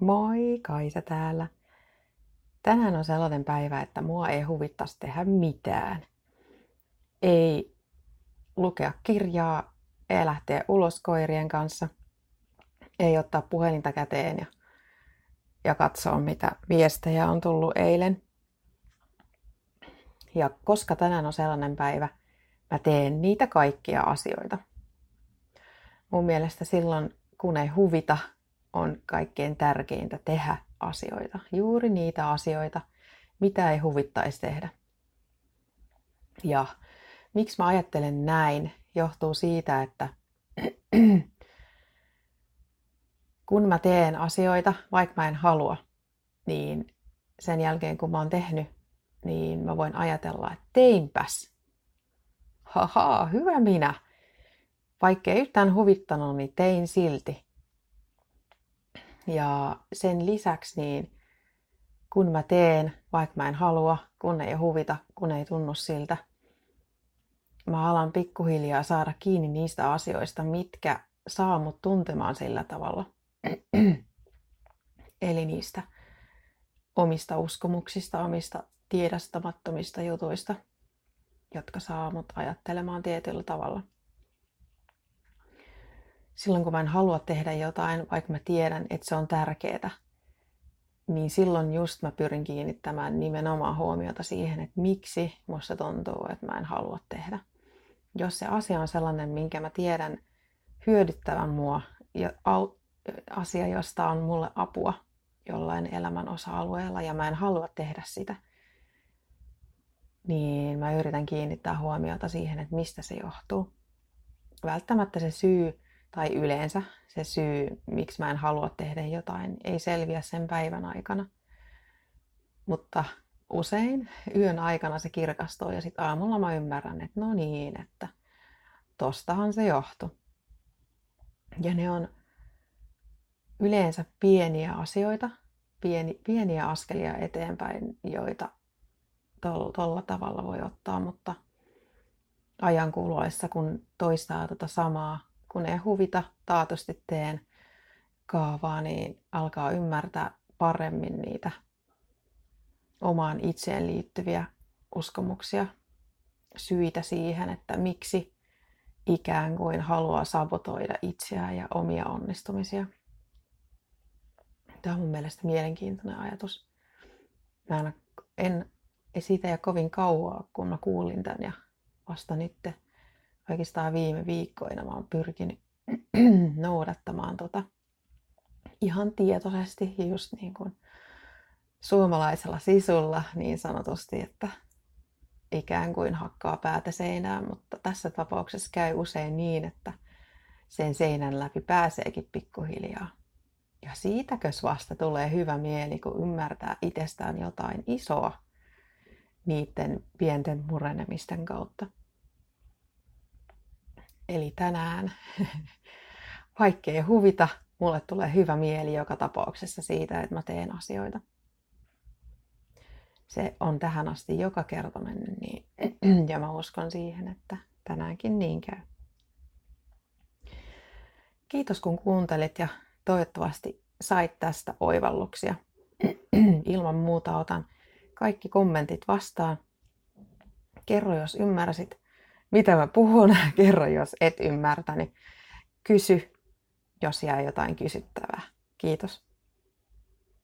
Moi, Kaisa täällä. Tänään on sellainen päivä, että mua ei huvittaisi tehdä mitään. Ei lukea kirjaa, ei lähteä ulos koirien kanssa, ei ottaa puhelinta käteen ja, ja katsoa, mitä viestejä on tullut eilen. Ja koska tänään on sellainen päivä, mä teen niitä kaikkia asioita. Mun mielestä silloin, kun ei huvita, on kaikkein tärkeintä tehdä asioita. Juuri niitä asioita, mitä ei huvittaisi tehdä. Ja miksi mä ajattelen näin, johtuu siitä, että kun mä teen asioita, vaikka mä en halua, niin sen jälkeen kun mä oon tehnyt, niin mä voin ajatella, että teinpäs. Haha, hyvä minä. Vaikka ei yhtään huvittanut, niin tein silti. Ja sen lisäksi niin kun mä teen, vaikka mä en halua, kun ei huvita, kun ei tunnu siltä, mä alan pikkuhiljaa saada kiinni niistä asioista, mitkä saa mut tuntemaan sillä tavalla. Eli niistä omista uskomuksista, omista tiedostamattomista jutuista, jotka saa mut ajattelemaan tietyllä tavalla silloin kun mä en halua tehdä jotain, vaikka mä tiedän, että se on tärkeää, niin silloin just mä pyrin kiinnittämään nimenomaan huomiota siihen, että miksi musta tuntuu, että mä en halua tehdä. Jos se asia on sellainen, minkä mä tiedän hyödyttävän mua, ja asia, josta on mulle apua jollain elämän osa-alueella ja mä en halua tehdä sitä, niin mä yritän kiinnittää huomiota siihen, että mistä se johtuu. Välttämättä se syy tai yleensä se syy, miksi mä en halua tehdä jotain, ei selviä sen päivän aikana. Mutta usein yön aikana se kirkastuu ja sitten aamulla mä ymmärrän, että no niin, että tostahan se johtuu. Ja ne on yleensä pieniä asioita, pieni, pieniä askelia eteenpäin, joita tuolla tavalla voi ottaa, mutta ajan kuluessa, kun toistaa tuota samaa kun ei huvita, taatusti teen kaavaa, niin alkaa ymmärtää paremmin niitä omaan itseen liittyviä uskomuksia, syitä siihen, että miksi ikään kuin haluaa sabotoida itseään ja omia onnistumisia. Tämä on mun mielestä mielenkiintoinen ajatus. Mä en, en siitä ja kovin kauaa, kun mä kuulin tämän ja vasta nyt oikeastaan viime viikkoina mä oon pyrkinyt noudattamaan tota ihan tietoisesti just niin kuin suomalaisella sisulla niin sanotusti, että ikään kuin hakkaa päätä seinään, mutta tässä tapauksessa käy usein niin, että sen seinän läpi pääseekin pikkuhiljaa. Ja siitäkös vasta tulee hyvä mieli, kun ymmärtää itsestään jotain isoa niiden pienten murenemisten kautta. Eli tänään, vaikkei huvita, mulle tulee hyvä mieli joka tapauksessa siitä, että mä teen asioita. Se on tähän asti joka kerta mennyt niin, ja mä uskon siihen, että tänäänkin niin käy. Kiitos kun kuuntelit ja toivottavasti sait tästä oivalluksia. Ilman muuta otan kaikki kommentit vastaan. Kerro, jos ymmärsit mitä mä puhun, kerro jos et ymmärtänyt. Kysy, jos jää jotain kysyttävää. Kiitos.